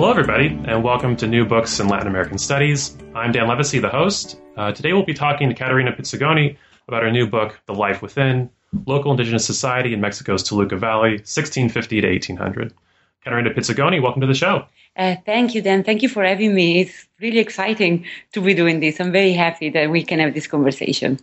Hello, everybody, and welcome to New Books in Latin American Studies. I'm Dan Livesay, the host. Uh, today we'll be talking to Caterina Pizzigoni about her new book, The Life Within Local Indigenous Society in Mexico's Toluca Valley, 1650 to 1800. Caterina Pizzigoni, welcome to the show. Uh, thank you, Dan. Thank you for having me. It's really exciting to be doing this. I'm very happy that we can have this conversation.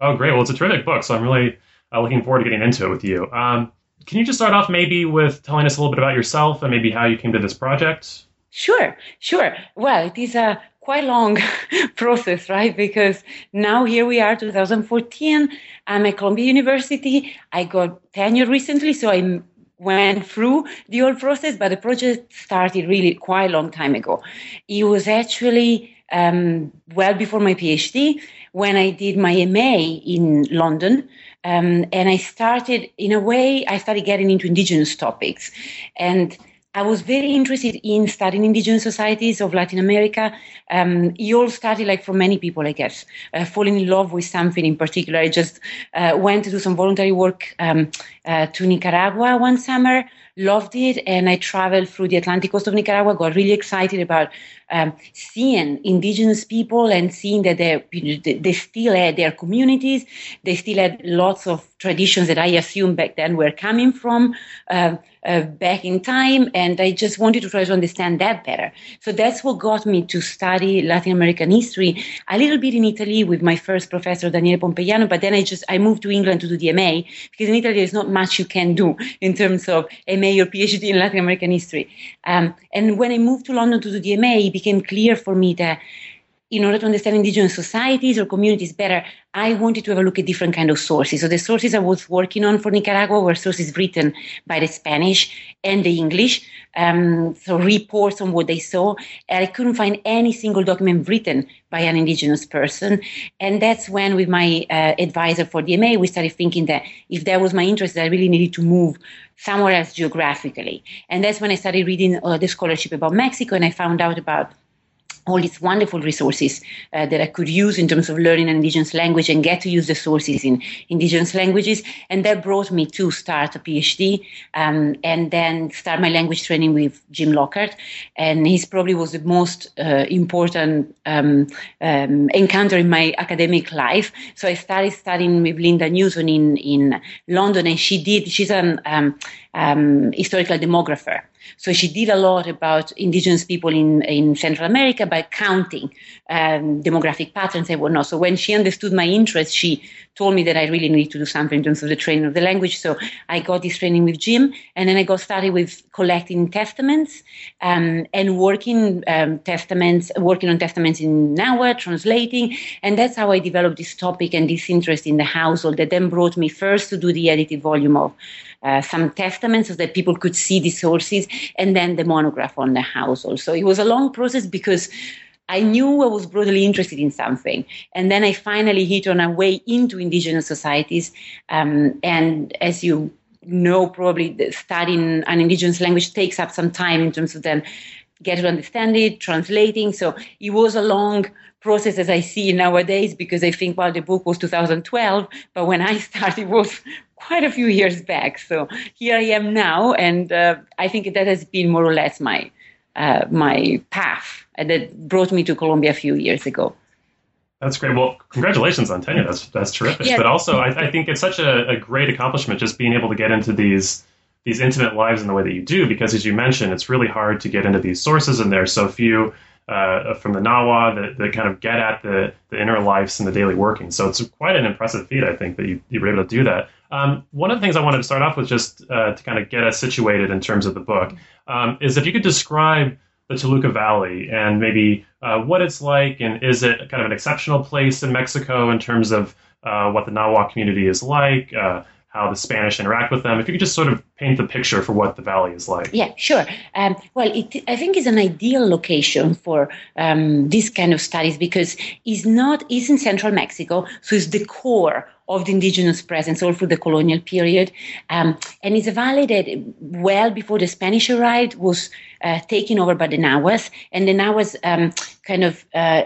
Oh, great. Well, it's a terrific book, so I'm really uh, looking forward to getting into it with you. Um, can you just start off maybe with telling us a little bit about yourself and maybe how you came to this project? Sure, sure. Well, it is a quite long process, right? Because now here we are, 2014. I'm at Columbia University. I got tenure recently, so I went through the whole process, but the project started really quite a long time ago. It was actually um, well before my PhD when I did my MA in London. Um, and I started, in a way, I started getting into indigenous topics. And I was very interested in studying indigenous societies of Latin America. Um, it all started, like for many people, I guess, uh, falling in love with something in particular. I just uh, went to do some voluntary work um, uh, to Nicaragua one summer, loved it, and I traveled through the Atlantic coast of Nicaragua, got really excited about um, seeing indigenous people and seeing that they they still had their communities, they still had lots of traditions that I assumed back then were coming from uh, uh, back in time, and I just wanted to try to understand that better. So that's what got me to study Latin American history a little bit in Italy with my first professor Daniele Pompejano, but then I just I moved to England to do the MA because in Italy there's not much you can do in terms of MA or PhD in Latin American history. Um, and when I moved to London to do the MA, it became clear for me that in order to understand indigenous societies or communities better, I wanted to have a look at different kind of sources. So the sources I was working on for Nicaragua were sources written by the Spanish and the English. Um, so reports on what they saw. And I couldn't find any single document written by an indigenous person. And that's when, with my uh, advisor for DMA, we started thinking that if that was my interest, I really needed to move somewhere else geographically. And that's when I started reading uh, the scholarship about Mexico, and I found out about all these wonderful resources uh, that I could use in terms of learning an indigenous language and get to use the sources in indigenous languages. And that brought me to start a PhD um, and then start my language training with Jim Lockhart. And he's probably was the most uh, important um, um, encounter in my academic life. So I started studying with Linda Newson in, in London, and she did, she's an um, historical demographer. So she did a lot about indigenous people in, in Central America by counting um, demographic patterns and whatnot. So when she understood my interest, she told me that I really need to do something in terms of the training of the language. So I got this training with Jim, and then I got started with collecting testaments um, and working um, testaments, working on testaments in Nahuatl, translating, and that's how I developed this topic and this interest in the household that then brought me first to do the edited volume of uh, some testaments so that people could see the sources, and then the monograph on the household. So it was a long process because I knew I was broadly interested in something. And then I finally hit on a way into indigenous societies. Um, and as you know, probably studying an indigenous language takes up some time in terms of then get to understand it, translating. So it was a long process as I see nowadays because I think, well, the book was 2012, but when I started, it was quite a few years back. So here I am now, and uh, I think that has been more or less my uh, my path that brought me to Columbia a few years ago. That's great. Well, congratulations on tenure. That's that's terrific. Yeah. But also, I, I, think it's such a, a, great accomplishment just being able to get into these these intimate lives in the way that you do, because as you mentioned, it's really hard to get into these sources, and there's so few uh, from the Nahua that, that kind of get at the, the inner lives and the daily working. So it's quite an impressive feat, I think, that you, you were able to do that. Um, one of the things I wanted to start off with, just uh, to kind of get us situated in terms of the book, um, is if you could describe the Toluca Valley and maybe uh, what it's like, and is it kind of an exceptional place in Mexico in terms of uh, what the Nahua community is like? How the Spanish interact with them. If you could just sort of paint the picture for what the valley is like. Yeah, sure. Um, well, it, I think it's an ideal location for um, this kind of studies because it's not it's in central Mexico, so it's the core of the indigenous presence all through the colonial period, um, and it's a valley that well before the Spanish arrived was uh, taken over by the Nahuas, and the Nahuas um, kind of uh,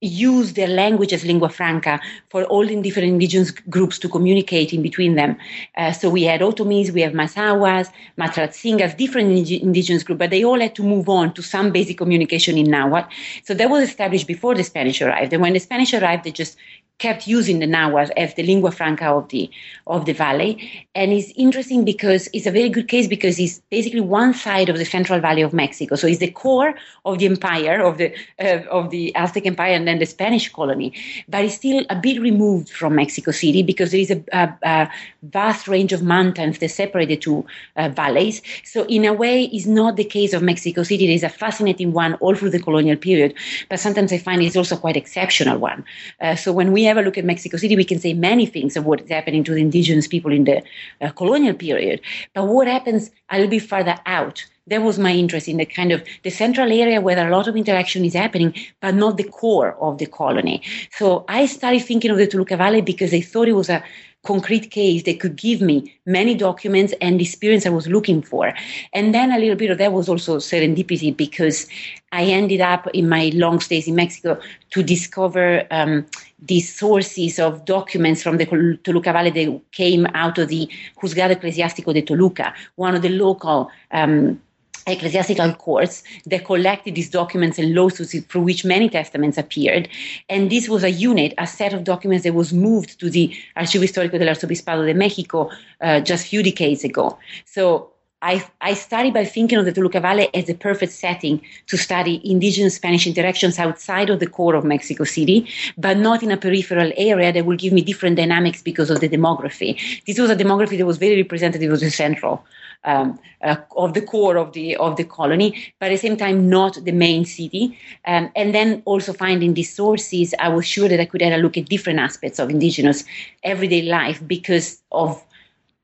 use their language as lingua franca for all the different indigenous groups to communicate in between them. Uh, so we had Otomis, we have Mazahuas, Matlatzincas, different indigenous groups, but they all had to move on to some basic communication in Nahuatl. So that was established before the Spanish arrived. And when the Spanish arrived, they just kept using the Nahuatl as the lingua franca of the of the valley. And it's interesting because it's a very good case because it's basically one side of the Central Valley of Mexico. So it's the core of the empire of the uh, of the Aztec Empire and the Spanish colony, but it's still a bit removed from Mexico City because there is a, a, a vast range of mountains that separate the two uh, valleys. So in a way, it's not the case of Mexico City. It is a fascinating one all through the colonial period, but sometimes I find it's also quite exceptional one. Uh, so when we have a look at Mexico City, we can say many things of what is happening to the indigenous people in the uh, colonial period. But what happens a little bit further out? That was my interest in the kind of the central area where a lot of interaction is happening, but not the core of the colony. So I started thinking of the Toluca Valley because I thought it was a concrete case that could give me many documents and experience I was looking for. And then a little bit of that was also serendipity because I ended up in my long stays in Mexico to discover um, these sources of documents from the Toluca Valley that came out of the Juzgado Eclesiástico de Toluca, one of the local um, ecclesiastical courts that collected these documents and lawsuits through which many testaments appeared. And this was a unit, a set of documents that was moved to the Archivo Histórico del Arzobispado de Mexico uh, just a few decades ago. So I, I studied by thinking of the Toluca Valley as the perfect setting to study indigenous Spanish interactions outside of the core of Mexico City, but not in a peripheral area that will give me different dynamics because of the demography. This was a demography that was very representative of the central um, uh, of the core of the of the colony, but at the same time not the main city. Um, and then also finding these sources, I was sure that I could have a look at different aspects of indigenous everyday life because of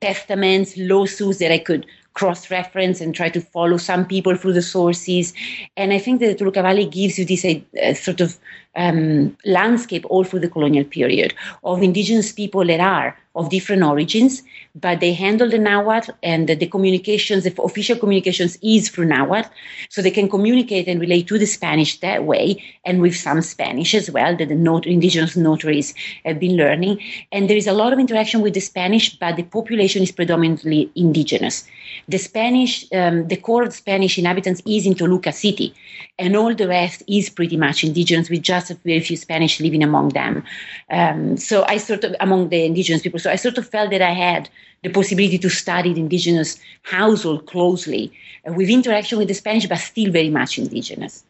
testaments, lawsuits that I could cross reference and try to follow some people through the sources. And I think that Valley gives you this uh, sort of um, landscape all through the colonial period of indigenous people that are of different origins, but they handle the Nahuatl and the, the, communications, the official communications is through Nahuatl. So they can communicate and relate to the Spanish that way and with some Spanish as well that the not, indigenous notaries have been learning. And there is a lot of interaction with the Spanish, but the population is predominantly indigenous. The Spanish, um, the core of Spanish inhabitants is in Toluca City, and all the rest is pretty much indigenous with just a very few Spanish living among them. Um, so I sort of, among the indigenous people, so I sort of felt that I had the possibility to study the indigenous household closely uh, with interaction with the Spanish, but still very much indigenous.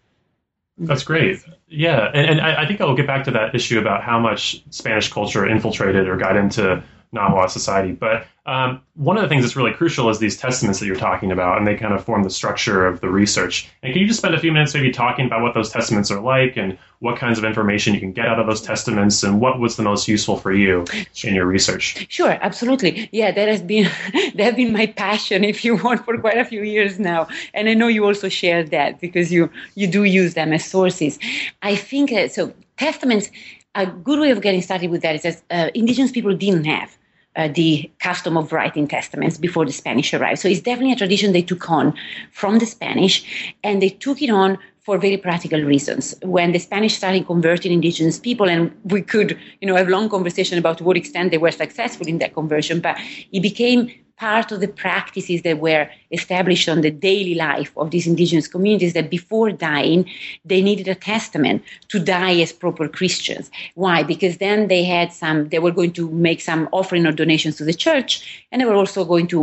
That's great. Yeah. And, and I, I think I'll get back to that issue about how much Spanish culture infiltrated or got into Nahua society. But um, one of the things that's really crucial is these testaments that you're talking about, and they kind of form the structure of the research. And can you just spend a few minutes maybe talking about what those testaments are like and what kinds of information you can get out of those testaments and what was the most useful for you in your research? Sure, absolutely. Yeah, that has been that has been my passion, if you want, for quite a few years now. And I know you also share that because you you do use them as sources. I think uh, so. Testaments. A good way of getting started with that is that uh, indigenous people didn't have uh, the custom of writing testaments before the Spanish arrived. So it's definitely a tradition they took on from the Spanish, and they took it on for very practical reasons. When the Spanish started converting indigenous people, and we could, you know, have long conversation about to what extent they were successful in that conversion, but it became part of the practices that were established on the daily life of these indigenous communities that before dying they needed a testament to die as proper christians. Why? Because then they had some they were going to make some offering or donations to the church and they were also going to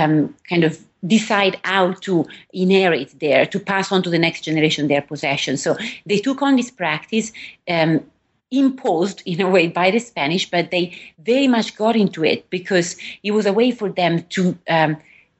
um, kind of decide how to inherit their to pass on to the next generation their possessions. So they took on this practice um, imposed in a way by the Spanish, but they very much got into it because it was a way for them to um,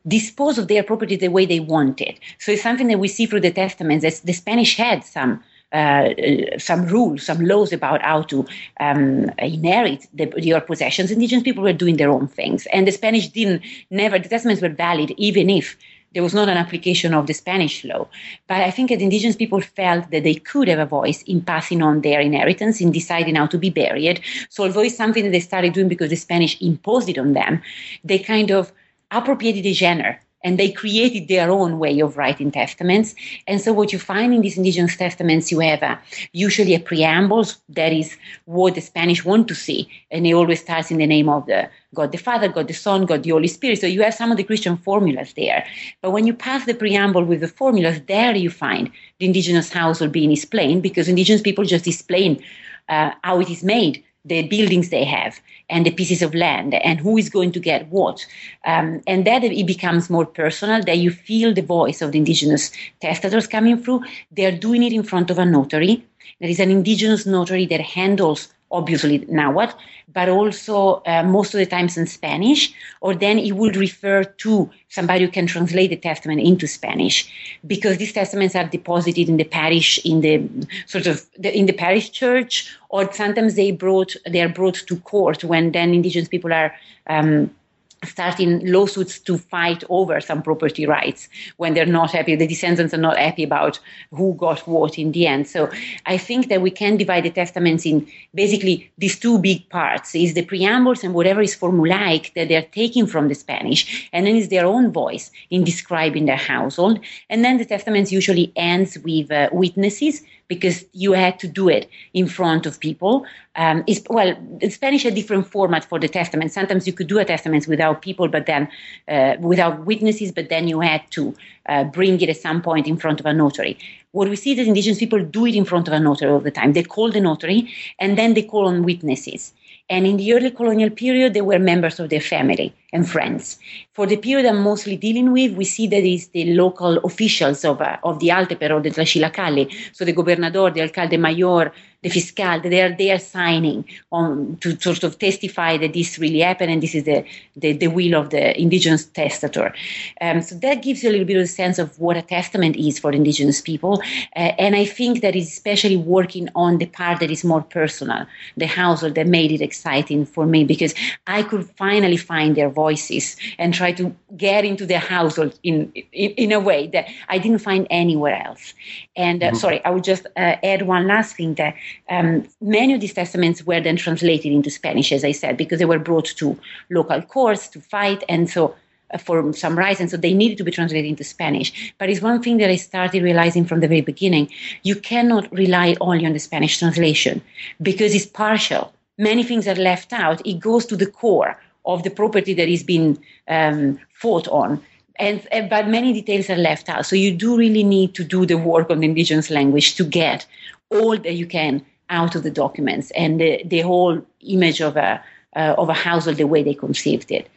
dispose of their property the way they wanted. So it's something that we see through the Testaments. That the Spanish had some uh, some rules, some laws about how to um, inherit the, your possessions. Indigenous people were doing their own things, and the Spanish didn't never. The testaments were valid, even if there was not an application of the Spanish law. But I think that indigenous people felt that they could have a voice in passing on their inheritance, in deciding how to be buried. So although it's something that they started doing because the Spanish imposed it on them, they kind of appropriated the genre and they created their own way of writing testaments. And so, what you find in these indigenous testaments, you have usually a preamble that is what the Spanish want to see, and it always starts in the name of the God the Father, God the Son, God the Holy Spirit. So you have some of the Christian formulas there. But when you pass the preamble with the formulas, there you find the indigenous household being explained because indigenous people just explain uh, how it is made the buildings they have and the pieces of land and who is going to get what. Um, and that it becomes more personal, that you feel the voice of the indigenous testators coming through. They're doing it in front of a notary. There is an indigenous notary that handles obviously Nahuatl, but also uh, most of the times in Spanish, or then it would refer to somebody who can translate the testament into Spanish, because these testaments are deposited in the parish, in the sort of the, in the parish church, or sometimes they brought they are brought to court when then indigenous people are. Um, starting lawsuits to fight over some property rights when they're not happy. The descendants are not happy about who got what in the end. So I think that we can divide the testaments in basically these two big parts is the preambles and whatever is formulaic that they're taking from the Spanish, and then is their own voice in describing their household. And then the testaments usually ends with uh, witnesses because you had to do it in front of people. Um, well, in Spanish, a different format for the testament. Sometimes you could do a testament without people, but then uh, without witnesses, but then you had to uh, bring it at some point in front of a notary. What we see is that indigenous people do it in front of a notary all the time. They call the notary and then they call on witnesses. And in the early colonial period, they were members of their family and friends. For the period I'm mostly dealing with, we see that it's the local officials of, uh, of the altepetl or the tlaxilacalli, so the gobernador, the alcalde mayor, the fiscal, they are they are signing on to sort of testify that this really happened and this is the, the, the will of the indigenous testator. Um, so that gives you a little bit of a sense of what a testament is for indigenous people. Uh, and I think that is especially working on the part that is more personal, the household that made it exciting for me because I could finally find their voices and try to get into their household in, in, in a way that I didn't find anywhere else. And uh, mm-hmm. sorry, I would just uh, add one last thing that um, many of these testaments were then translated into Spanish, as I said, because they were brought to local courts to fight, and so uh, for some rights, and so they needed to be translated into Spanish. But it's one thing that I started realizing from the very beginning: you cannot rely only on the Spanish translation because it's partial. Many things are left out. It goes to the core of the property that is being um, fought on. And, and, but many details are left out. So you do really need to do the work on the indigenous language to get all that you can out of the documents and the, the whole image of a uh, of a household the way they conceived it.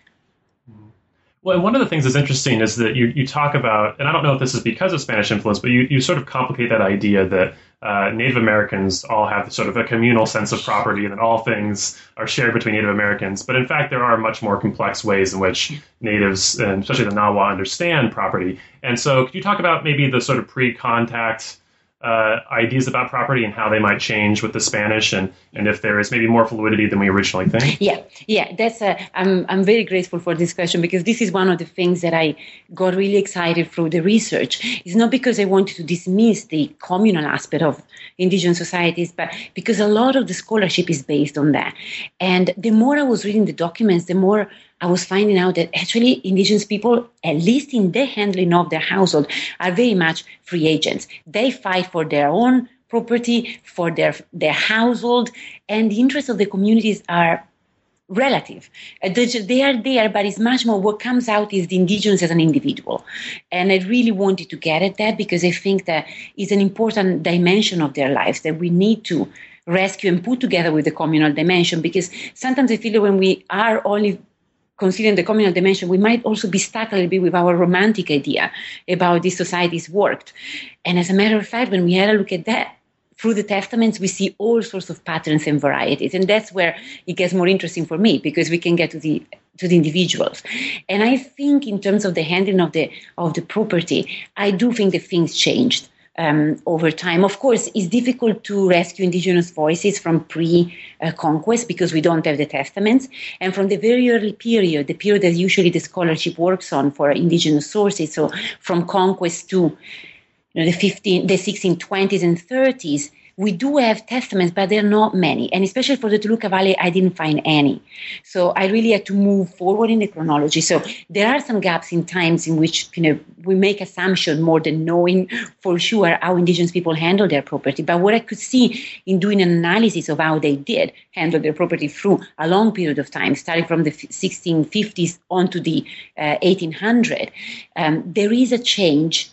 Well, one of the things that's interesting is that you, you talk about, and I don't know if this is because of Spanish influence, but you, you sort of complicate that idea that uh, Native Americans all have sort of a communal sense of property and that all things are shared between Native Americans. But in fact, there are much more complex ways in which natives, and especially the Nahua, understand property. And so, could you talk about maybe the sort of pre contact uh, ideas about property and how they might change with the Spanish, and, and if there is maybe more fluidity than we originally think? Yeah, yeah, that's. A, I'm I'm very grateful for this question because this is one of the things that I got really excited through the research. It's not because I wanted to dismiss the communal aspect of indigenous societies, but because a lot of the scholarship is based on that. And the more I was reading the documents, the more I was finding out that actually indigenous people, at least in the handling of their household, are very much free agents. They fight for their own property, for their their household, and the interests of the communities are relative. Uh, they are there, but it's much more what comes out is the indigenous as an individual. And I really wanted to get at that because I think that is an important dimension of their lives that we need to rescue and put together with the communal dimension because sometimes I feel that when we are only considering the communal dimension, we might also be stuck a little bit with our romantic idea about these societies worked. And as a matter of fact, when we had a look at that, through the testaments, we see all sorts of patterns and varieties. And that's where it gets more interesting for me because we can get to the to the individuals. And I think in terms of the handling of the of the property, I do think that things changed um, over time. Of course, it's difficult to rescue indigenous voices from pre-conquest because we don't have the testaments. And from the very early period, the period that usually the scholarship works on for indigenous sources, so from conquest to you know, the 15, the 1620s and 30s, we do have testaments, but there are not many. And especially for the Toluca Valley, I didn't find any. So I really had to move forward in the chronology. So there are some gaps in times in which you know we make assumption more than knowing for sure how indigenous people handle their property. But what I could see in doing an analysis of how they did handle their property through a long period of time, starting from the 1650s on to the uh, 1800, um, there is a change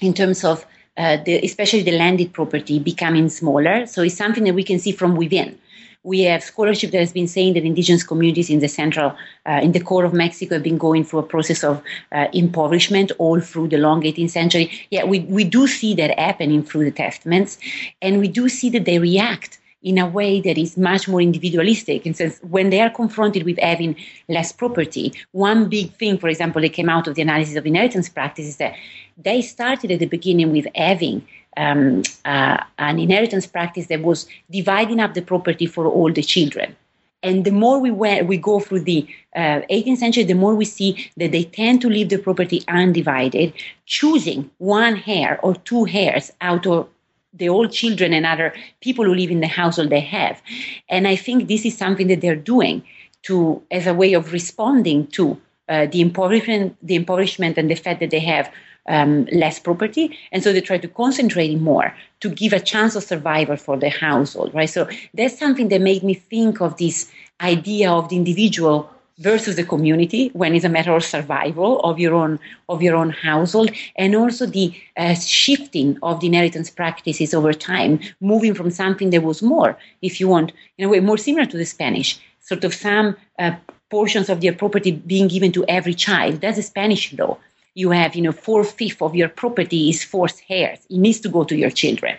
in terms of uh, the, especially the landed property becoming smaller. So it's something that we can see from within. We have scholarship that has been saying that indigenous communities in the central, uh, in the core of Mexico, have been going through a process of uh, impoverishment all through the long 18th century. Yeah, we, we do see that happening through the testaments, and we do see that they react in a way that is much more individualistic. And says when they are confronted with having less property, one big thing, for example, that came out of the analysis of inheritance practice is that they started at the beginning with having um, uh, an inheritance practice that was dividing up the property for all the children. And the more we we go through the uh, 18th century, the more we see that they tend to leave the property undivided, choosing one heir or two heirs out of the old children and other people who live in the household they have. And I think this is something that they're doing to as a way of responding to uh, the impoverishment, the impoverishment, and the fact that they have um, less property, and so they try to concentrate more to give a chance of survival for the household, right? So that's something that made me think of this idea of the individual versus the community when it's a matter of survival of your own of your own household and also the uh, shifting of the inheritance practices over time moving from something that was more if you want in a way more similar to the spanish sort of some uh, portions of their property being given to every child. That's a spanish law. You have you know four fifths of your property is forced heirs. It needs to go to your children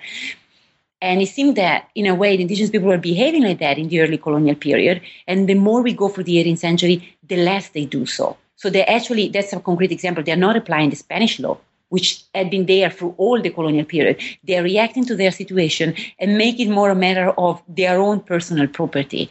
and it seemed that, in a way, the indigenous people were behaving like that in the early colonial period. And the more we go through the 18th century, the less they do so. So they actually, that's a concrete example. They're not applying the Spanish law, which had been there through all the colonial period. They're reacting to their situation and make it more a matter of their own personal property.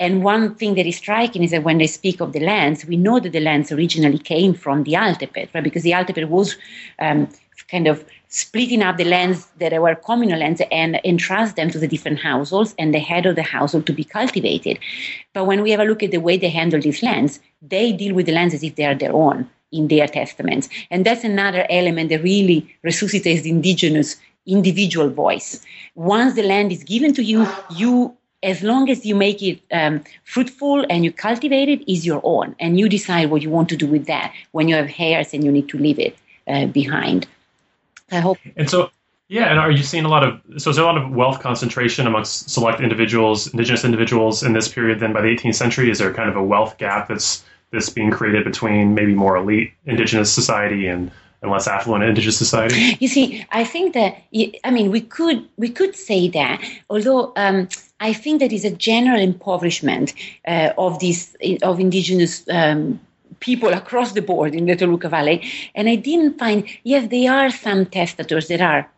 And one thing that is striking is that when they speak of the lands, we know that the lands originally came from the altepetl, right? Because the altepetl was um, kind of splitting up the lands that were communal lands and entrust them to the different households and the head of the household to be cultivated. But when we have a look at the way they handle these lands, they deal with the lands as if they are their own in their testaments. And that's another element that really resuscitates the indigenous individual voice. Once the land is given to you, you as long as you make it um, fruitful and you cultivate it, is your own, and you decide what you want to do with that when you have heirs and you need to leave it uh, behind. I hope. And so, yeah, and are you seeing a lot of so is there a lot of wealth concentration amongst select individuals, indigenous individuals in this period? Then by the 18th century, is there kind of a wealth gap that's that's being created between maybe more elite indigenous society and and less affluent indigenous society? You see, I think that I mean we could we could say that, although um, I think that is a general impoverishment uh, of these of indigenous. Um, people across the board in the Toluca Valley. And I didn't find, yes, there are some testators that are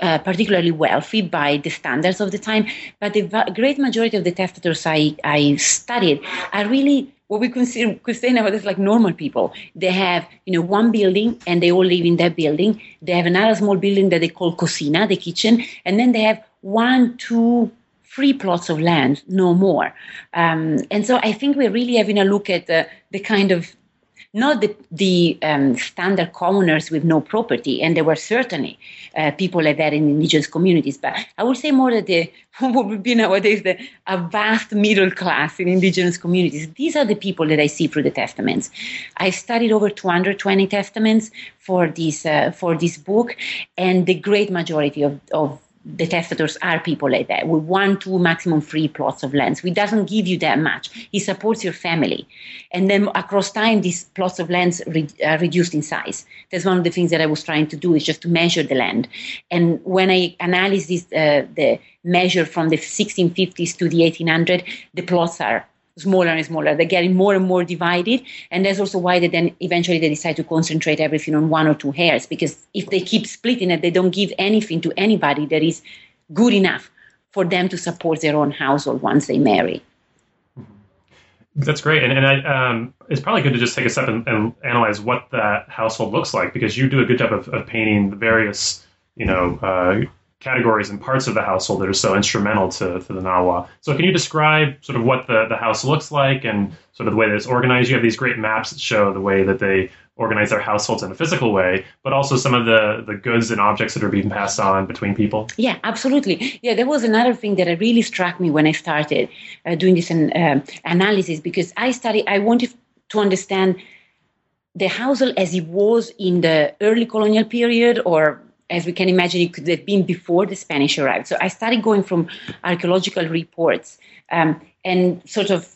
uh, particularly wealthy by the standards of the time, but the va- great majority of the testators I, I studied are really what we consider, say nowadays like normal people. They have, you know, one building and they all live in that building. They have another small building that they call cocina, the kitchen, and then they have one, two, free plots of land, no more. Um, and so I think we're really having a look at the, the kind of not the, the um, standard commoners with no property, and there were certainly uh, people like that in indigenous communities, but I would say more that the what would be nowadays the, a vast middle class in indigenous communities. These are the people that I see through the testaments. I studied over 220 testaments for this uh, for this book, and the great majority of, of the testators are people like that with one, two, maximum three plots of land. So he doesn't give you that much. He supports your family. And then across time, these plots of land re- are reduced in size. That's one of the things that I was trying to do is just to measure the land. And when I analyze this, uh, the measure from the 1650s to the 1800, the plots are smaller and smaller. They're getting more and more divided, and that's also why they then eventually they decide to concentrate everything on one or two heirs. Because if they keep splitting it, they don't give anything to anybody that is good enough for them to support their own household once they marry. That's great, and, and I, um, it's probably good to just take a step and, and, analyze what that household looks like because you do a good job of, of painting the various, you know, uh, categories and parts of the household that are so instrumental to, to the Nahua. So can you describe sort of what the, the house looks like and sort of the way that it's organized? You have these great maps that show the way that they organize their households in a physical way, but also some of the, the goods and objects that are being passed on between people. Yeah, absolutely. Yeah, there was another thing that really struck me when I started uh, doing this an, uh, analysis because I studied, I wanted to understand the household as it was in the early colonial period or as we can imagine, it could have been before the Spanish arrived. So I started going from archaeological reports um, and sort of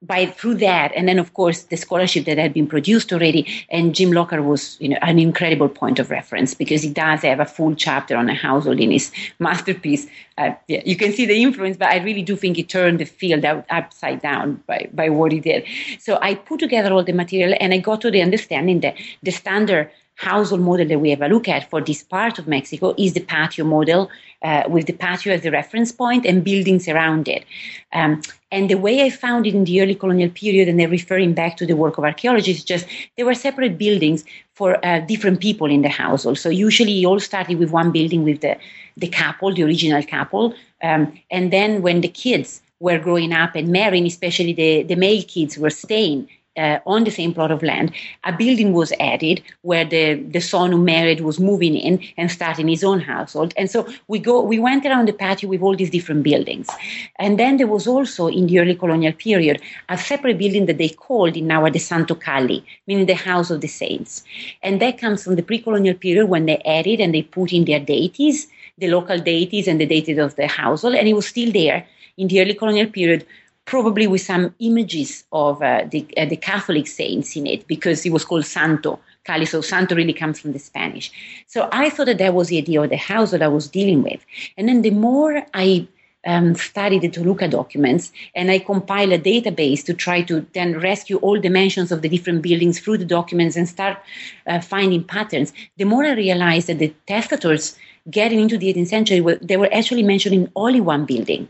by through that, and then of course the scholarship that had been produced already. And Jim Lockhart was, you know, an incredible point of reference because he does have a full chapter on a household in his masterpiece. Uh, yeah, you can see the influence, but I really do think he turned the field out, upside down by by what he did. So I put together all the material, and I got to the understanding that the standard household model that we have a look at for this part of Mexico is the patio model, uh, with the patio as the reference point and buildings around it. Um, and the way I found it in the early colonial period, and then referring back to the work of archaeologists, just there were separate buildings for uh, different people in the household. So usually you all started with one building with the, the couple, the original couple. Um, and then when the kids were growing up and marrying, especially the, the male kids were staying uh, on the same plot of land, a building was added where the, the son who married was moving in and starting his own household. And so we go, we went around the patio with all these different buildings. And then there was also in the early colonial period a separate building that they called in our the Santo Calli, meaning the house of the saints. And that comes from the pre-colonial period when they added and they put in their deities, the local deities and the deities of the household. And it was still there in the early colonial period probably with some images of uh, the, uh, the Catholic saints in it because it was called Santo. Calli, so Santo really comes from the Spanish. So I thought that that was the idea of the house that I was dealing with. And then the more I um, studied the Toluca documents and I compiled a database to try to then rescue all dimensions of the different buildings through the documents and start uh, finding patterns, the more I realized that the testators getting into the 18th century, they were actually mentioning only one building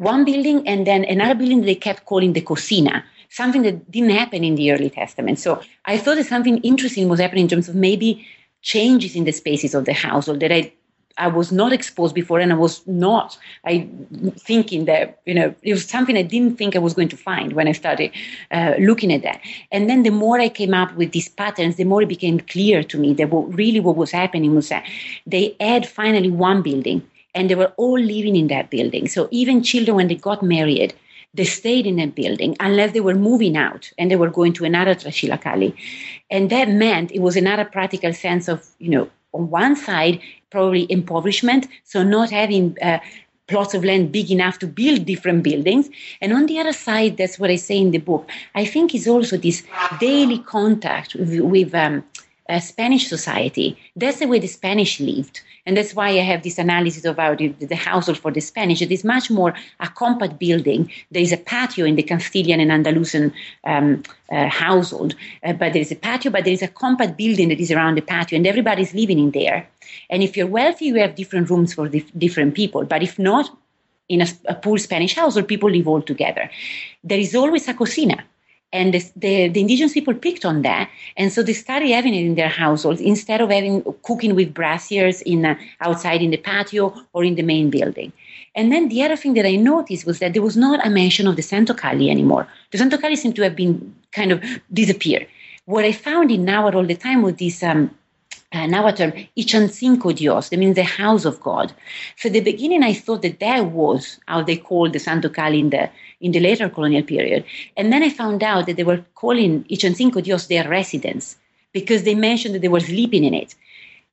one building and then another building they kept calling the cocina, something that didn't happen in the early Testament. So I thought that something interesting was happening in terms of maybe changes in the spaces of the household that I I was not exposed before, and I was not I thinking that you know it was something I didn't think I was going to find when I started uh, looking at that. And then the more I came up with these patterns, the more it became clear to me that what, really what was happening was that they had finally one building and they were all living in that building. So even children, when they got married, they stayed in that building unless they were moving out and they were going to another tlaxilacalli. And that meant it was another practical sense of, you know, on one side, probably impoverishment, so not having uh, plots of land big enough to build different buildings. And on the other side, that's what I say in the book, I think is also this daily contact with, with um, Spanish society. That's the way the Spanish lived. And that's why I have this analysis of how the, the household for the Spanish. It is much more a compact building. There is a patio in the Castilian and Andalusian um, uh, household, uh, but there is a patio, but there is a compact building that is around the patio, and everybody's living in there. And if you're wealthy, you have different rooms for dif- different people. But if not, in a, a poor Spanish household, people live all together. There is always a cocina and the, the, the, indigenous people picked on that. And so they started having it in their households instead of having cooking with braziers in uh, outside in the patio or in the main building. And then the other thing that i noticed was that there was not a mention of the santo calli anymore. The santo calli seemed to have been kind of disappeared. What i found in Nahuatl all the time was this um, uh, Nahuatl term, ichantzinco Dios, that means the house of God. So the beginning, I thought that that was how they called the Santo Calli in the, in the later colonial period. And then I found out that they were calling ichantzinco Dios their residence because they mentioned that they were sleeping in it.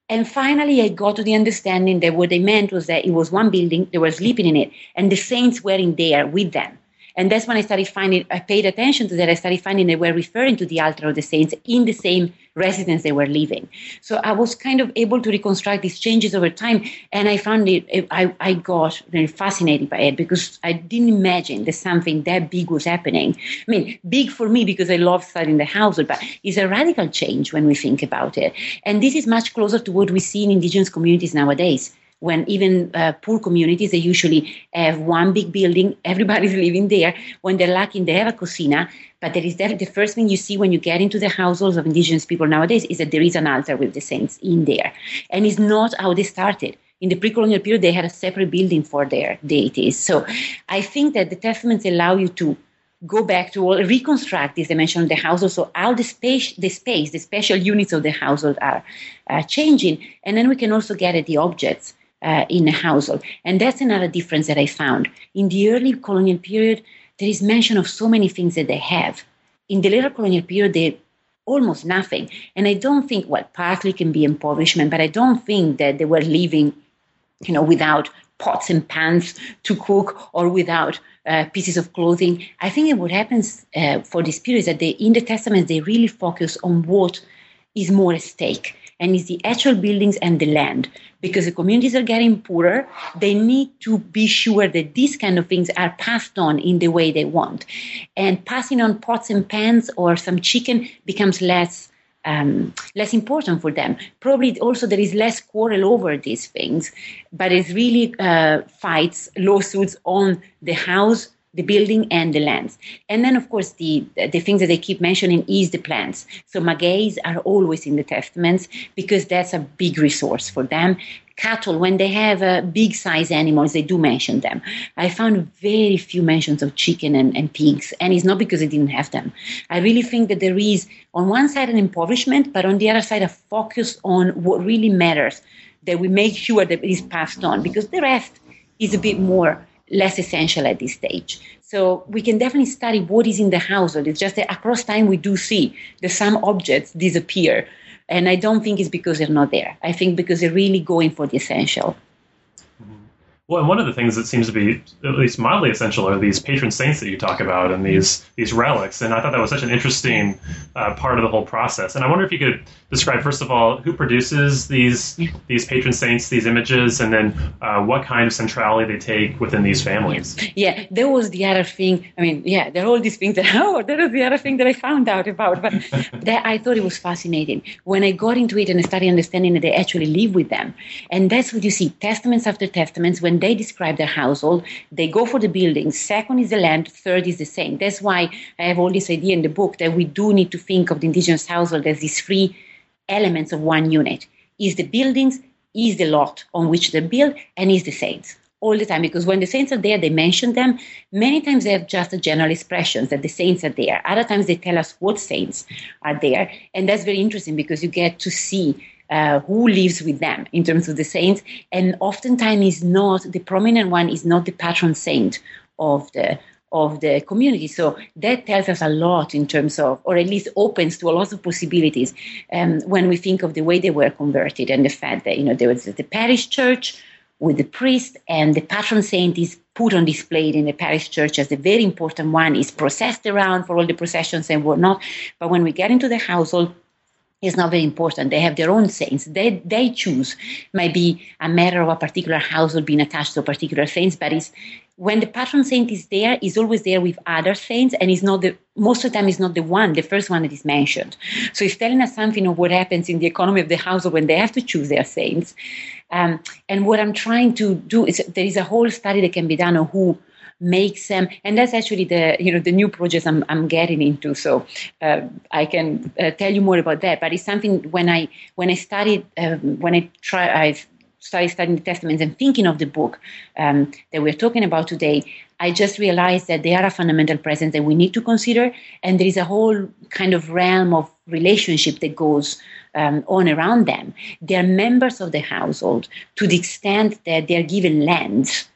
And finally, I got to the understanding that what they meant was that it was one building, they were sleeping in it, and the saints were in there with them. And that's when I started finding, I paid attention to that. I started finding they were referring to the altar of the saints in the same residence they were living. So I was kind of able to reconstruct these changes over time. And I found it, I, I got very fascinated by it because I didn't imagine that something that big was happening. I mean, big for me because I love studying the household, but it's a radical change when we think about it. And this is much closer to what we see in indigenous communities nowadays when even uh, poor communities they usually have one big building everybody's living there when they're lucky they have a cocina. But there is the first thing you see when you get into the households of indigenous people nowadays is that there is an altar with the saints in there. And it's not how they started. In the pre-colonial period they had a separate building for their deities. So i think that the testaments allow you to go back to all, reconstruct this dimension of the household. So how the space, the space, the special units of the household are uh, changing, and then we can also get at the objects uh, in a household. And that's another difference that I found. In the early colonial period, there is mention of so many things that they have. In the later colonial period, they almost nothing. And I don't think, well, partly can be impoverishment, but I don't think that they were living, you know, without pots and pans to cook or without uh, pieces of clothing. I think what happens uh, for this period is that they, in the Testament, they really focus on what is more at stake and it's the actual buildings and the land. Because the communities are getting poorer, they need to be sure that these kind of things are passed on in the way they want. And passing on pots and pans or some chicken becomes less um, less important for them. Probably also there is less quarrel over these things, but it's really uh, fights, lawsuits on the house the building and the lands. And then, of course, the, the things that they keep mentioning is the plants. So magueys are always in the testaments because that's a big resource for them. Cattle, when they have uh, big size animals, they do mention them. I found very few mentions of chicken and, and pigs, and it's not because they didn't have them. I really think that there is, on one side, an impoverishment, but on the other side, a focus on what really matters, that we make sure that it is passed on, because the rest is a bit more less essential at this stage. So we can definitely study what is in the household. It's just that across time we do see that some objects disappear. And I don't think it's because they're not there. I think because they're really going for the essential. Well, and one of the things that seems to be at least mildly essential are these patron saints that you talk about and these these relics. And I thought that was such an interesting uh, part of the whole process. And I wonder if you could describe first of all who produces these these patron saints, these images, and then uh, what kind of centrality they take within these families. Yeah, there was the other thing. I mean, yeah, there are all these things that oh, that was the other thing that I found out about. But that I thought it was fascinating when I got into it and I started understanding that they actually live with them. And that's what you see, testaments after testaments when they describe their household, they go for the buildings. Second is the land. Third is the saint. That's why I have all this idea in the book that we do need to think of the indigenous household as these three elements of one unit. Is the buildings, is the lot on which they're built, and is the saints all the time because when the saints are there, they mention them. Many times they have just a general expressions that the saints are there. Other times they tell us what saints are there. And that's very interesting because you get to see uh, who lives with them in terms of the saints. And oftentimes is not the prominent one is not the patron saint of the of the community. So that tells us a lot in terms of, or at least opens to a lot of possibilities um, when we think of the way they were converted and the fact that you know there was the parish church with the priest and the patron saint is put on display in the parish church as a very important one is processed around for all the processions and whatnot but when we get into the household is not very important. They have their own saints. They they choose. Might be a matter of a particular household being attached to a particular saints, but it's when the patron saint is there, is always there with other saints, and is not the most of the time is not the one, the first one that is mentioned. So it's telling us something of what happens in the economy of the household when they have to choose their saints. Um, and what I'm trying to do is there is a whole study that can be done on who makes them and that's actually the you know the new projects i'm, I'm getting into. So uh, i can uh, tell you more about that but it's something when i when i studied um, when i try i started studying the testaments and thinking of the book um, that we're talking about today i just realized that they are a fundamental presence that we need to consider and there is a whole kind of realm of relationship that goes um, on around them. They're members of the household to the extent that they're given lands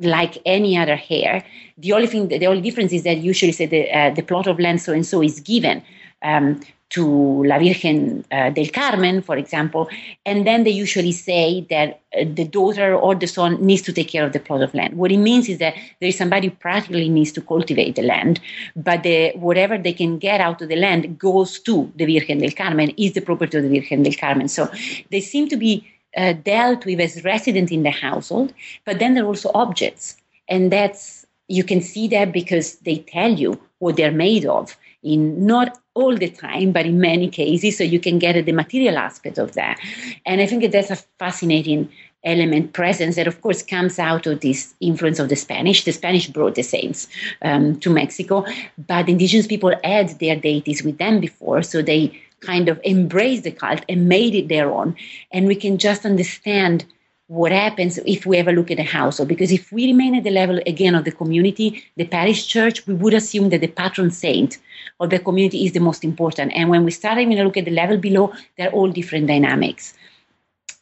like any other heir. The only thing, the only difference is that usually say the uh, the plot of land so and so is given um, to La Virgen uh, del Carmen, for example, and then they usually say that uh, the daughter or the son needs to take care of the plot of land. What it means is that there is somebody who practically needs to cultivate the land, but the, whatever they can get out of the land goes to the Virgen del Carmen, is the property of the Virgen del Carmen. So they seem to be uh, dealt with as resident in the household, but then they're also objects. And that's, you can see that because they tell you what they're made of in not all the time, but in many cases, so you can get at the material aspect of that. And I think that that's a fascinating element presence that of course comes out of this influence of the spanish the spanish brought the saints um, to mexico but indigenous people had their deities with them before so they kind of embraced the cult and made it their own and we can just understand what happens if we ever look at a household. Because if we remain at the level again of the community, the parish church, we would assume that the patron saint of the community is the most important. And when we start even to look at the level below, they're all different dynamics.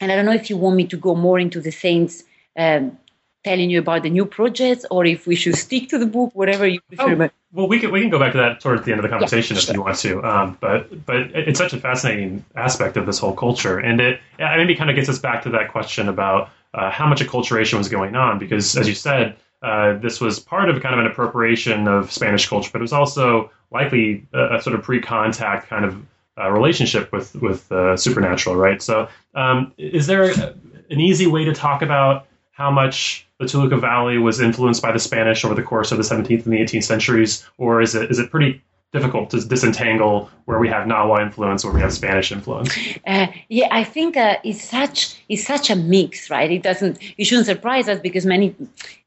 And I don't know if you want me to go more into the saints. Um, telling you about the new projects or if we should stick to the book whatever you prefer oh, well we can we can go back to that towards the end of the conversation yeah, if sure. you want to um, but but it's such a fascinating aspect of this whole culture and it, it maybe kind of gets us back to that question about uh, how much acculturation was going on because as you said uh, this was part of kind of an appropriation of Spanish culture but it was also likely a, a sort of pre-contact kind of uh, relationship with with uh, supernatural right so um, is there an easy way to talk about how much the Toluca Valley was influenced by the Spanish over the course of the 17th and the 18th centuries, or is it is it pretty difficult to disentangle where we have Nahua influence, where we have Spanish influence? Uh, yeah, I think uh, it's such it's such a mix, right? It doesn't it shouldn't surprise us because many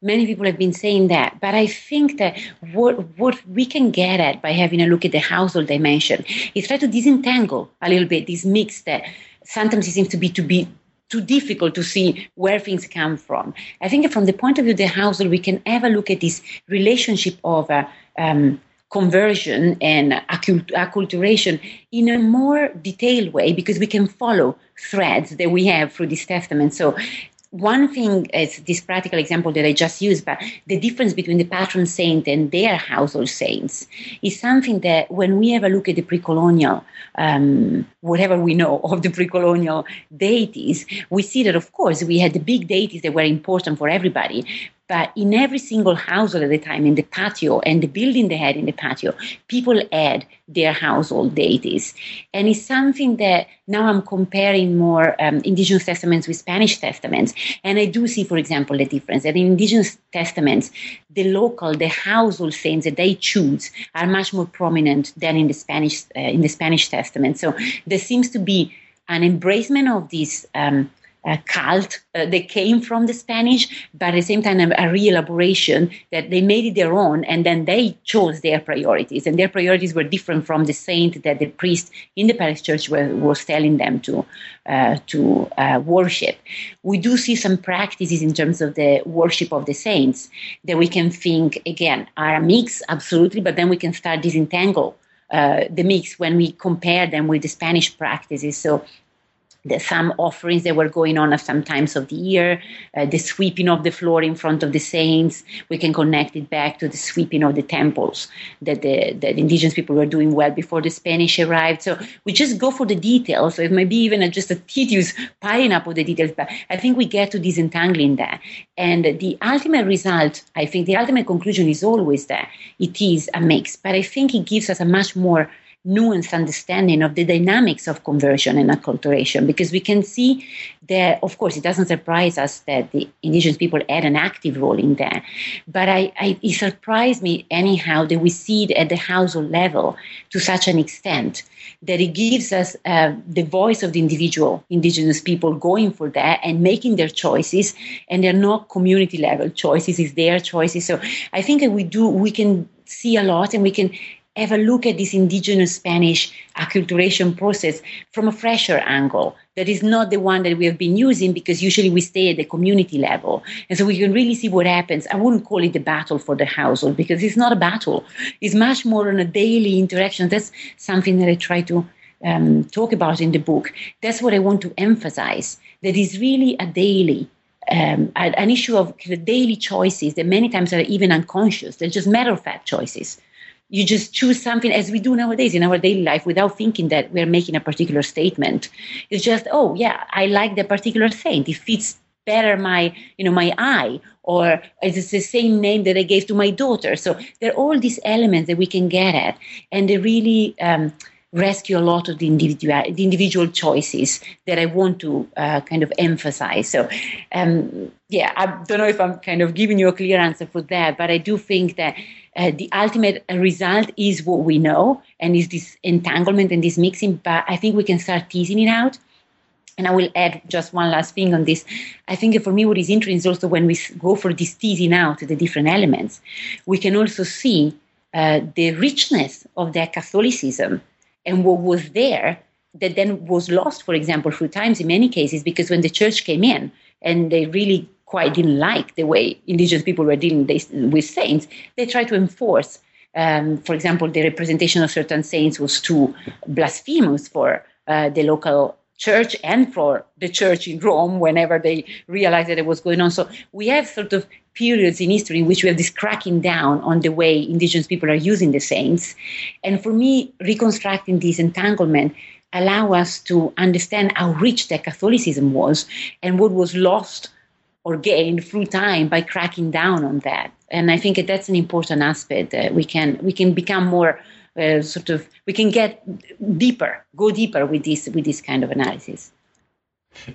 many people have been saying that. But I think that what what we can get at by having a look at the household dimension is try to disentangle a little bit this mix that sometimes it seems to be to be too difficult to see where things come from. I think from the point of view of the household, we can ever look at this relationship of uh, um, conversion and acculturation in a more detailed way because we can follow threads that we have through this testament. So one thing is this practical example that I just used, but the difference between the patron saint and their household saints is something that when we have a look at the pre-colonial, um, whatever we know of the pre-colonial deities, we see that of course we had the big deities that were important for everybody, but in every single household at the time, in the patio and the building they had in the patio, people had their household deities. And it's something that now I'm comparing more um, indigenous testaments with Spanish testaments. And I do see, for example, the difference that in indigenous testaments, the local, the household saints that they choose are much more prominent than in the Spanish, uh, in the Spanish testament. So there seems to be an embracement of these um, a cult uh, that came from the Spanish, but at the same time a, a re-elaboration that they made it their own, and then they chose their priorities, and their priorities were different from the saint that the priest in the parish church were, was telling them to uh, to uh, worship. We do see some practices in terms of the worship of the saints that we can think again are a mix, absolutely, but then we can start disentangle. Uh, the mix when we compare them with the Spanish practices. So the, some offerings that were going on at some times of the year, uh, the sweeping of the floor in front of the saints. We can connect it back to the sweeping of the temples that the, the indigenous people were doing well before the Spanish arrived. So we just go for the details. So it might be even a, just a tedious piling up of the details, but I think we get to disentangling that. And the ultimate result, I think the ultimate conclusion is always that it is a mix, but I think it gives us a much more nuanced understanding of the dynamics of conversion and acculturation because we can see that, of course, it doesn't surprise us that the indigenous people had an active role in that. But I, I, it surprised me, anyhow, that we see it at the household level to such an extent that it gives us uh, the voice of the individual indigenous people going for that and making their choices and they're not community level choices it's their choices so i think that we do we can see a lot and we can have a look at this indigenous Spanish acculturation process from a fresher angle that is not the one that we have been using because usually we stay at the community level. And so we can really see what happens. I wouldn't call it the battle for the household because it's not a battle. It's much more on a daily interaction. That's something that I try to um, talk about in the book. That's what I want to emphasize. That is really a daily um, an issue of the daily choices that many times are even unconscious. They're just matter of fact choices you just choose something as we do nowadays in our daily life without thinking that we're making a particular statement. It's just, oh yeah, I like the particular saint. It fits better my you know my eye or it's the same name that i gave to my daughter so there are all these elements that we can get at and they really um, rescue a lot of the individual the individual choices that I want to uh, kind of emphasize. So, um, yeah, I don't know if I'm kind of giving you a clear answer for that, but I do think that uh, the ultimate result is what we know and is this entanglement and this mixing. But I think we can start teasing it out. And I will add just one last thing on this. I think for me, what is interesting is also when we go for this teasing out the different elements, we can also see uh, the richness of their Catholicism and what was there that then was lost, for example, through times in many cases, because when the church came in and they really quite didn't like the way indigenous people were dealing with saints, they tried to enforce. Um, for example, the representation of certain saints was too blasphemous for uh, the local church and for the church in Rome whenever they realized that it was going on. So we have sort of periods in history in which we have this cracking down on the way indigenous people are using the saints. And for me, reconstructing this entanglement allow us to understand how rich their Catholicism was and what was lost or gain through time by cracking down on that. And I think that that's an important aspect. that we can we can become more uh, sort of we can get deeper, go deeper with this with this kind of analysis.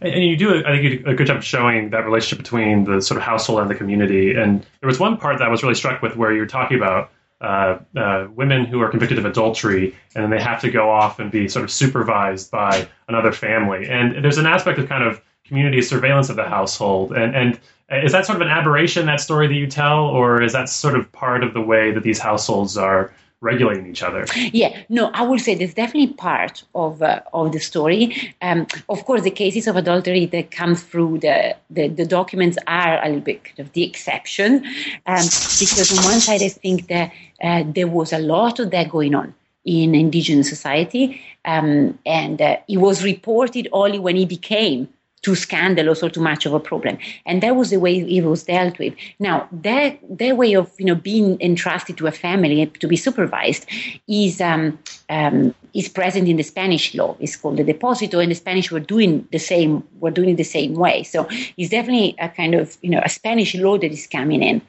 And you do, I think, a good job showing that relationship between the sort of household and the community. And there was one part that I was really struck with where you were talking about uh, uh, women who are convicted of adultery, and then they have to go off and be sort of supervised by another family. And there's an aspect of kind of community surveillance of the household. And and is that sort of an aberration that story that you tell, or is that sort of part of the way that these households are regulating each other. Yeah, no, I would say that's definitely part of uh, of the story. Um, of course, the cases of adultery that come through the, the, the documents are a little bit of the exception, um, because on one side, I think that uh, there was a lot of that going on in indigenous society, um, and uh, it was reported only when he became too scandalous or too much of a problem. And that was the way it was dealt with. Now, that their way of you know being entrusted to a family to be supervised is um, um, is present in the Spanish law. It's called the deposito, and the Spanish were doing the same were doing it the same way. So it's definitely a kind of you know a Spanish law that is coming in.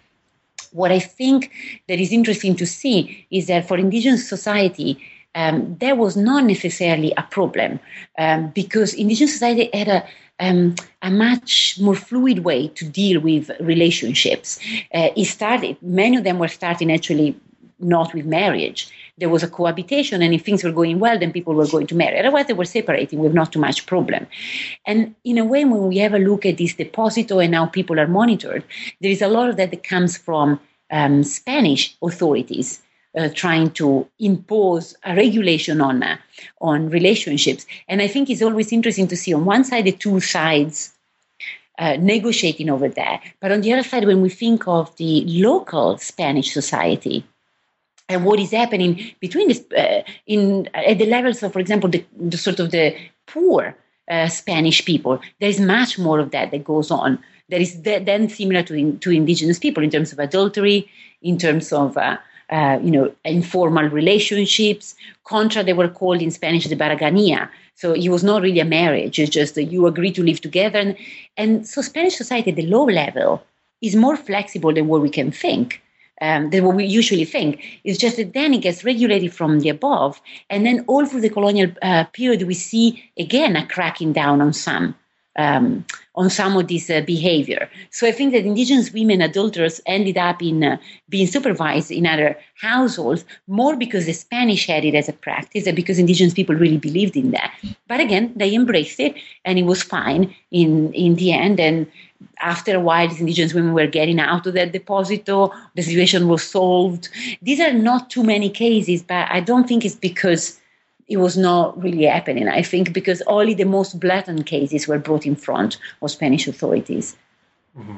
What I think that is interesting to see is that for indigenous society, um, there was not necessarily a problem um, because indigenous society had a um, a much more fluid way to deal with relationships. Uh, it started, many of them were starting actually not with marriage. There was a cohabitation, and if things were going well, then people were going to marry. Otherwise, they were separating with not too much problem. And in a way, when we have a look at this deposito and how people are monitored, there is a lot of that that comes from um, Spanish authorities uh, trying to impose a regulation on uh, on relationships. And I think it's always interesting to see on one side the two sides uh, negotiating over that, but on the other side, when we think of the local Spanish society and what is happening between this uh, in at the levels of, for example, the, the sort of the poor uh, Spanish people, there's much more of that that goes on. That is then similar to to indigenous people in terms of adultery, in terms of uh, uh, you know, informal relationships. Contra, they were called in Spanish the barraganía. So it was not really a marriage. It's just that you agree to live together. And, and so Spanish society at the low level is more flexible than what we can think. Um, than what we usually think. It's just that then it gets regulated from the above, and then all through the colonial uh, period, we see again a cracking down on some um, on some of this uh, behavior. So I think that indigenous women adulterers ended up in uh, being supervised in other households more because the Spanish had it as a practice than because indigenous people really believed in that. But again, they embraced it and it was fine in, in the end. And after a while, these indigenous women were getting out of that deposito, the situation was solved. These are not too many cases, but I don't think it's because it was not really happening. I think because only the most blatant cases were brought in front of Spanish authorities. Mm-hmm.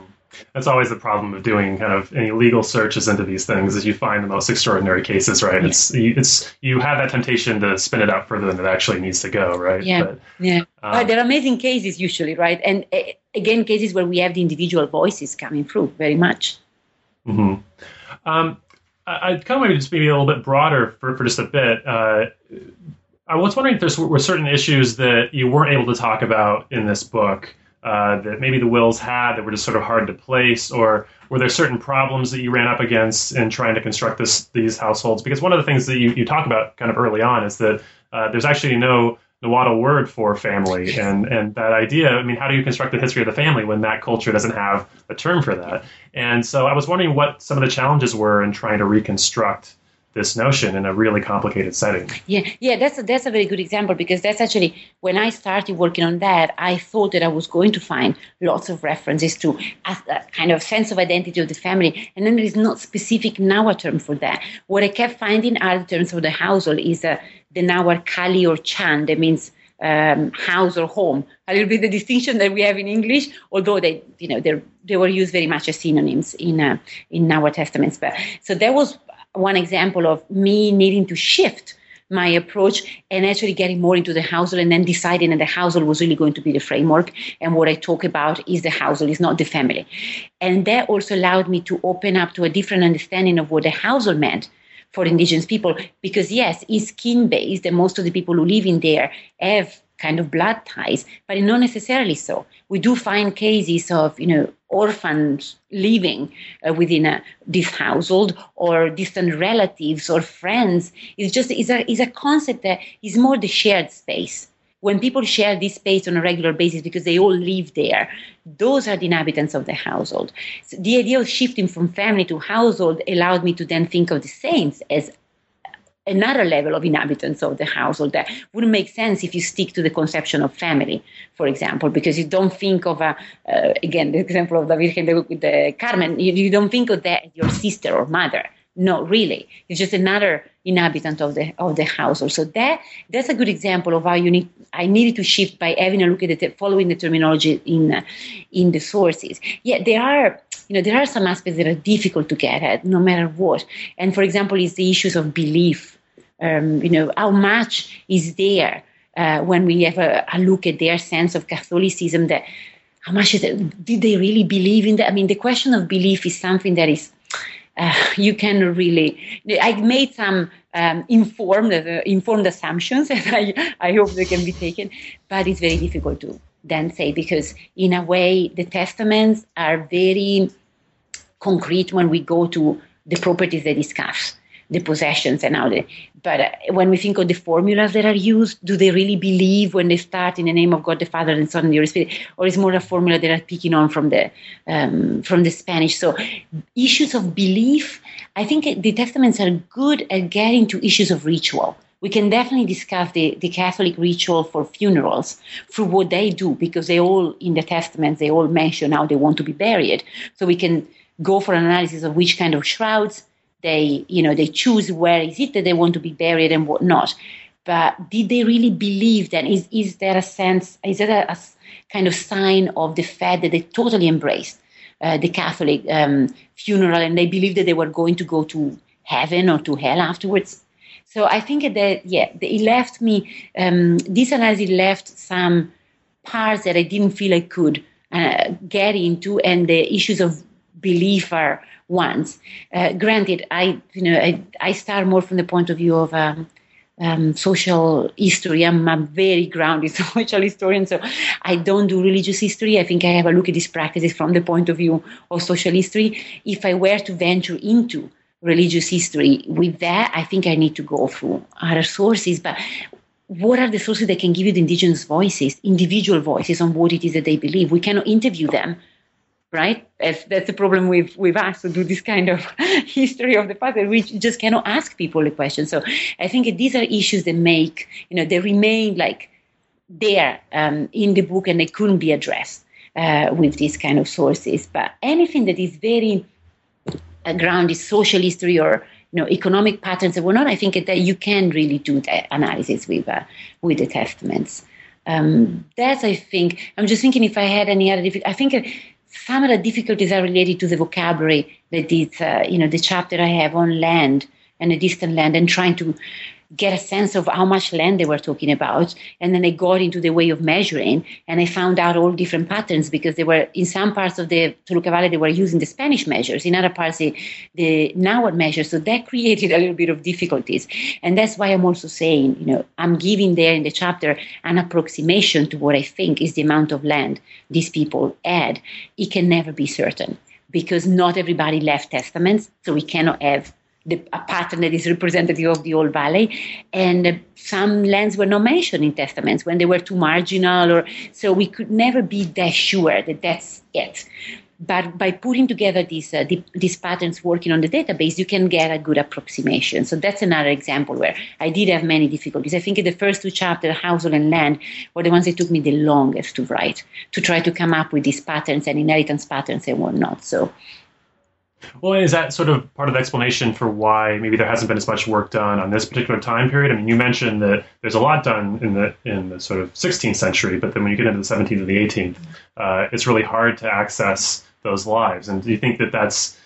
That's always the problem of doing kind of any legal searches into these things is you find the most extraordinary cases, right? Yeah. It's it's you have that temptation to spin it out further than it actually needs to go, right? Yeah, but, yeah. Um, they're amazing cases usually, right? And uh, again, cases where we have the individual voices coming through very much. Mm-hmm. Um, I, kind of maybe just maybe a little bit broader for, for just a bit. Uh, I was wondering if there were certain issues that you weren't able to talk about in this book uh, that maybe the wills had that were just sort of hard to place, or were there certain problems that you ran up against in trying to construct this these households? Because one of the things that you, you talk about kind of early on is that uh, there's actually no Nahuatl word for family, and and that idea. I mean, how do you construct the history of the family when that culture doesn't have a term for that? And so I was wondering what some of the challenges were in trying to reconstruct this notion in a really complicated setting. Yeah, yeah, that's a, that's a very good example because that's actually when I started working on that, I thought that I was going to find lots of references to a, a kind of sense of identity of the family, and then there is not specific now a term for that. What I kept finding are the terms for the household is uh, the Nawar calli or Chan, that means um, house or home. A little bit the distinction that we have in English, although they, you know, they were used very much as synonyms in uh, in our testaments. But so that was one example of me needing to shift my approach and actually getting more into the household and then deciding that the household was really going to be the framework. And what I talk about is the household, is not the family. And that also allowed me to open up to a different understanding of what the household meant for indigenous people. Because yes, it's kin based and most of the people who live in there have kind of blood ties, but not necessarily so. We do find cases of, you know, orphans living uh, within a, this household or distant relatives or friends. It's just is a, is a concept that is more the shared space. When people share this space on a regular basis because they all live there, those are the inhabitants of the household. So the idea of shifting from family to household allowed me to then think of the saints as another level of inhabitants of the household that wouldn't make sense if you stick to the conception of family, for example, because you don't think of a, uh, again, the example of the Virgen de, Carmen, you, you don't think of that as your sister or mother. No, really, it's just another inhabitant of the of the household. So that that's a good example of how you need. I needed to shift by having a look at it, following the terminology in uh, in the sources. Yeah, there are you know there are some aspects that are difficult to get at, no matter what. And for example, is the issues of belief um, you know, how much is there uh, when we have a, a, look at their sense of Catholicism that how much it, did they really believe in that? I mean, the question of belief is something that is, uh, you can really, I made some um, informed, uh, informed assumptions and I, I hope they can be taken, but it's very difficult to then say because in a way the testaments are very concrete when we go to the properties they discuss the possessions and all that. But uh, when we think of the formulas that are used, do they really believe when they start in the name of God the Father and Son and the Holy Spirit, or is more a formula that are picking on from the um, from the Spanish? So issues of belief, I think the testaments are good at getting to issues of ritual. We can definitely discuss the, the Catholic ritual for funerals through what they do, because they all in the testaments they all mention how they want to be buried. So we can go for an analysis of which kind of shrouds they, you know, they choose where is it that they want to be buried and whatnot. But did they really believe that? Is, is there a sense, is there a, a kind of sign of the fact that they totally embraced uh, the Catholic um, funeral and they believed that they were going to go to heaven or to hell afterwards? So I think that, yeah, it left me, um, this analysis left some parts that I didn't feel I could uh, get into, and the issues of belief are ones. Uh, granted, I you know I, I, start more from the point of view of um, um, social history. I'm a very grounded social historian, so I don't do religious history. I think I have a look at these practices from the point of view of social history. If I were to venture into religious history with that, I think I need to go through other sources. But what are the sources that can give you the indigenous voices, individual voices on what it is that they believe? We cannot interview them right? That's, that's the problem with, with us to do this kind of history of the past. We just cannot ask people a question. So I think these are issues that make, you know, they remain like there um, in the book and they couldn't be addressed uh, with these kind of sources. But anything that is very uh, grounded social history or you know economic patterns and whatnot, I think that you can really do that analysis with uh, with the testaments. Um, that's I think I'm just thinking if I had any other I think some of the difficulties are related to the vocabulary that is, uh, you know, the chapter I have on land and a distant land and trying to get a sense of how much land they were talking about. And then I got into the way of measuring and I found out all different patterns because they were in some parts of the Toluca Valley, they were using the Spanish measures, in other parts, the, the Nahuatl measures. So that created a little bit of difficulties. And that's why I'm also saying, you know, I'm giving there in the chapter an approximation to what I think is the amount of land these people had. It can never be certain because not everybody left testaments, so we cannot have the, a pattern that is representative of the whole valley. And some lands were not mentioned in testaments when they were too marginal, or so we could never be that sure that that's it. But by putting together these uh, the, these patterns, working on the database, you can get a good approximation. So that's another example where I did have many difficulties. I think in the first two chapters, household and land, were the ones that took me the longest to write to try to come up with these patterns and inheritance patterns and whatnot. So well, is that sort of part of the explanation for why maybe there hasn't been as much work done on this particular time period? I mean, you mentioned that there's a lot done in the in the sort of 16th century, but then when you get into the 17th and the 18th, uh, it's really hard to access those lives. And do you think that that's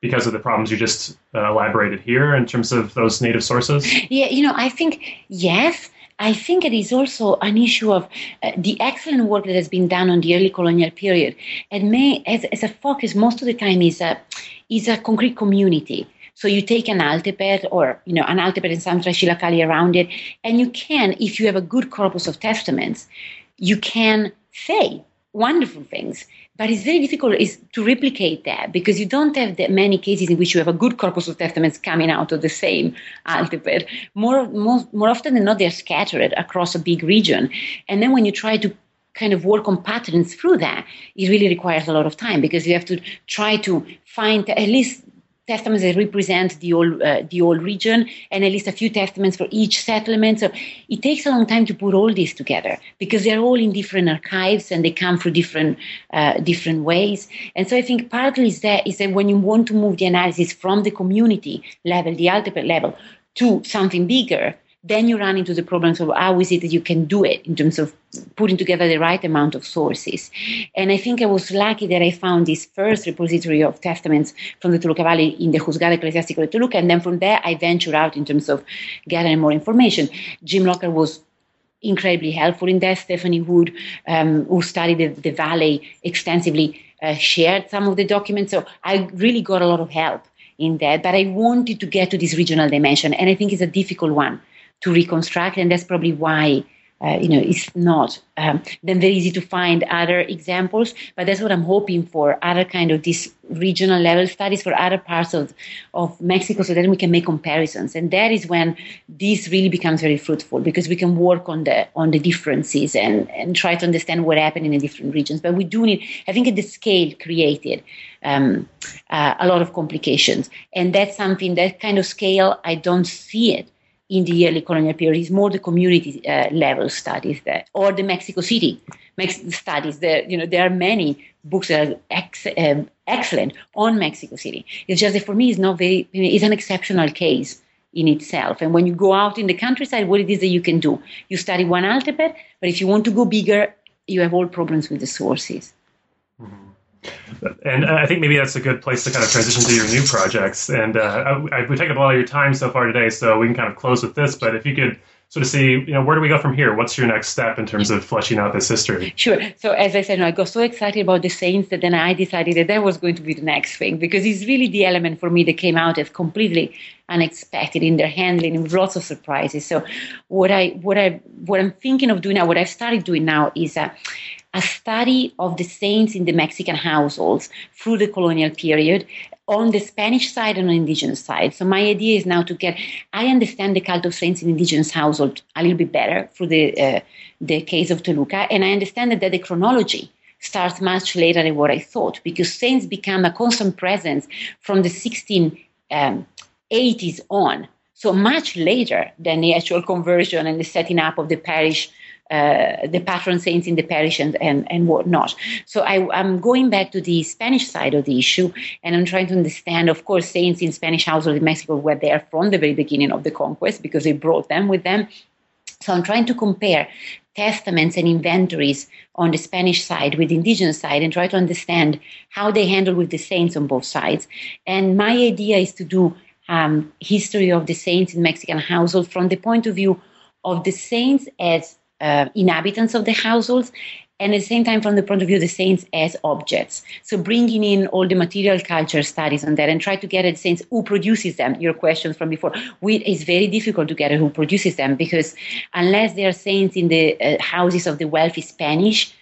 because of the problems you just uh, elaborated here in terms of those native sources? Yeah, you know, I think yes. I think it is also an issue of uh, the excellent work that has been done on the early colonial period. And may, as, as a focus, most of the time is a, is a concrete community. So you take an altepetl or you know an altepetl and some tlaxilacalli around it, and you can, if you have a good corpus of testaments, you can say wonderful things. But it's very difficult is to replicate that because you don't have that many cases in which you have a good corpus of testaments coming out of the same altepetl. More, more, more often than not, they're scattered across a big region. And then when you try to kind of work on patterns through that, it really requires a lot of time because you have to try to find at least testaments that represent the old uh, the old region and at least a few testaments for each settlement. So it takes a long time to put all this together because they're all in different archives and they come through different uh, different ways. And so i think partly is that is that when you want to move the analysis from the community level the ultimate level to something bigger then you run into the problems of how is it that you can do it in terms of putting together the right amount of sources. And I think I was lucky that I found this first repository of testaments from the Toluca Valley in the Juzgado Eclesiástico de Toluca, and then from there I ventured out in terms of gathering more information. Jim Lockhart was incredibly helpful in that. Stephanie Wood, um, who studied the, the valley extensively, uh, shared some of the documents. So I really got a lot of help in that. But I wanted to get to this regional dimension, and I think it's a difficult one to reconstruct, and that's probably why uh, you know it's not um, then very easy to find other examples. But that's what I'm hoping for other kind of these regional level studies for other parts of of Mexico, so then we can make comparisons, and that is when this really becomes very fruitful because we can work on the on the differences and and try to understand what happened in the different regions. But we do need, I think, at the scale created. Um, uh, a lot of complications, and that's something that kind of scale I don't see it in the early colonial period is more the community uh, level studies there, or the Mexico City Mex- studies. There, you know, there are many books that are ex- um, excellent on Mexico City. It's just that for me, it's not very. It's an exceptional case in itself. And when you go out in the countryside, what it is that you can do? You study one altepetl, but if you want to go bigger, you have all problems with the sources. Mm-hmm. And I think maybe that's a good place to kind of transition to your new projects. And uh, I, we've taken up a lot of your time so far today, so we can kind of close with this. But if you could sort of see, you know, where do we go from here? What's your next step in terms of fleshing out this history? Sure. So as I said, I got so excited about the saints that then I decided that that was going to be the next thing because it's really the element for me that came out as completely unexpected in their handling with lots of surprises. So what I what I what I'm thinking of doing now, what I've started doing now is. Uh, a study of the saints in the Mexican households through the colonial period on the Spanish side and on indigenous side. So my idea is now to get, I understand the cult of saints in indigenous household a little bit better through the, uh, the case of Toluca, and I understand that, that the chronology starts much later than what I thought, because saints become a constant presence from the 1680s um, on. So much later than the actual conversion and the setting up of the parish uh, the patron saints in the parish and, and, and whatnot. So I, am going back to the Spanish side of the issue, and I'm trying to understand, of course, saints in Spanish households in Mexico were there from the very beginning of the conquest because they brought them with them. So I'm trying to compare testaments and inventories on the Spanish side with the indigenous side and try to understand how they handle with the saints on both sides. And my idea is to do um, history of the saints in Mexican household from the point of view of the saints as uh, inhabitants of the households and at the same time from the point of view of the saints as objects. So bringing in all the material culture studies on that and try to get at the saints who produces them. Your questions from before, we, it's very difficult to get who produces them because unless they are saints in the uh, houses of the wealthy Spanish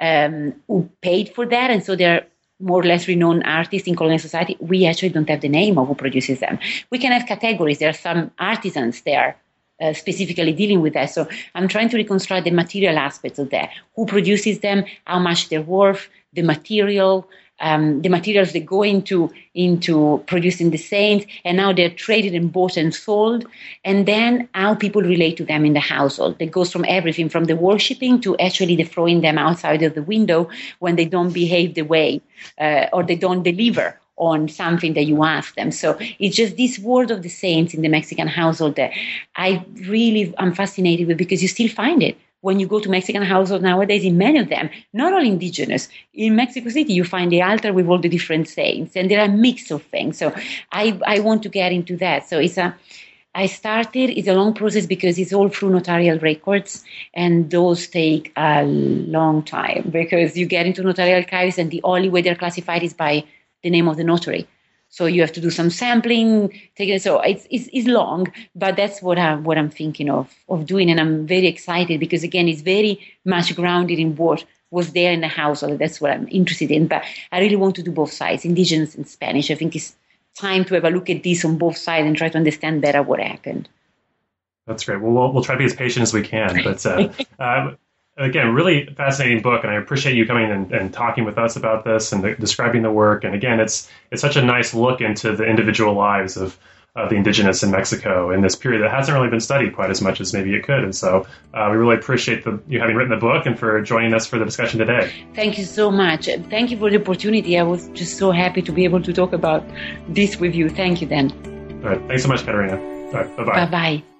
um, who paid for that, and so they're more or less renowned artists in colonial society, we actually don't have the name of who produces them. We can have categories. There are some artisans there uh, specifically dealing with that. So I'm trying to reconstruct the material aspects of that. Who produces them? How much they're worth? The material, um, the materials that go into into producing the saints, and now they're traded and bought and sold, and then how people relate to them in the household. That goes from everything from the worshipping to actually the throwing them outside of the window when they don't behave the way uh, or they don't deliver on something that you ask them. So it's just this word of the saints in the Mexican household that I really am fascinated with because you still find it when you go to Mexican households nowadays, in many of them, not all indigenous, in Mexico City, you find the altar with all the different saints, and there are a mix of things. So I, I want to get into that. So it's a, I started, it's a long process because it's all through notarial records, and those take a long time because you get into notarial archives, and the only way they're classified is by the name of the notary. So you have to do some sampling. Take it. So it's, it's, it's long, but that's what I'm what I'm thinking of of doing, and I'm very excited because again, it's very much grounded in what was there in the household. That's what I'm interested in. But I really want to do both sides, indigenous and Spanish. I think it's time to have a look at this on both sides and try to understand better what happened. That's great. Well, we'll, we'll try to be as patient as we can. But uh, uh, again, really fascinating book, and I appreciate you coming and, and talking with us about this and the, describing the work. And again, it's it's such a nice look into the individual lives of of the indigenous in Mexico in this period that hasn't really been studied quite as much as maybe it could. And so uh, we really appreciate the, you having written the book and for joining us for the discussion today. Thank you so much. Thank you for the opportunity. I was just so happy to be able to talk about this with you. Thank you, Dan. All right. Thanks so much, Caterina. All right. Bye bye. Bye bye.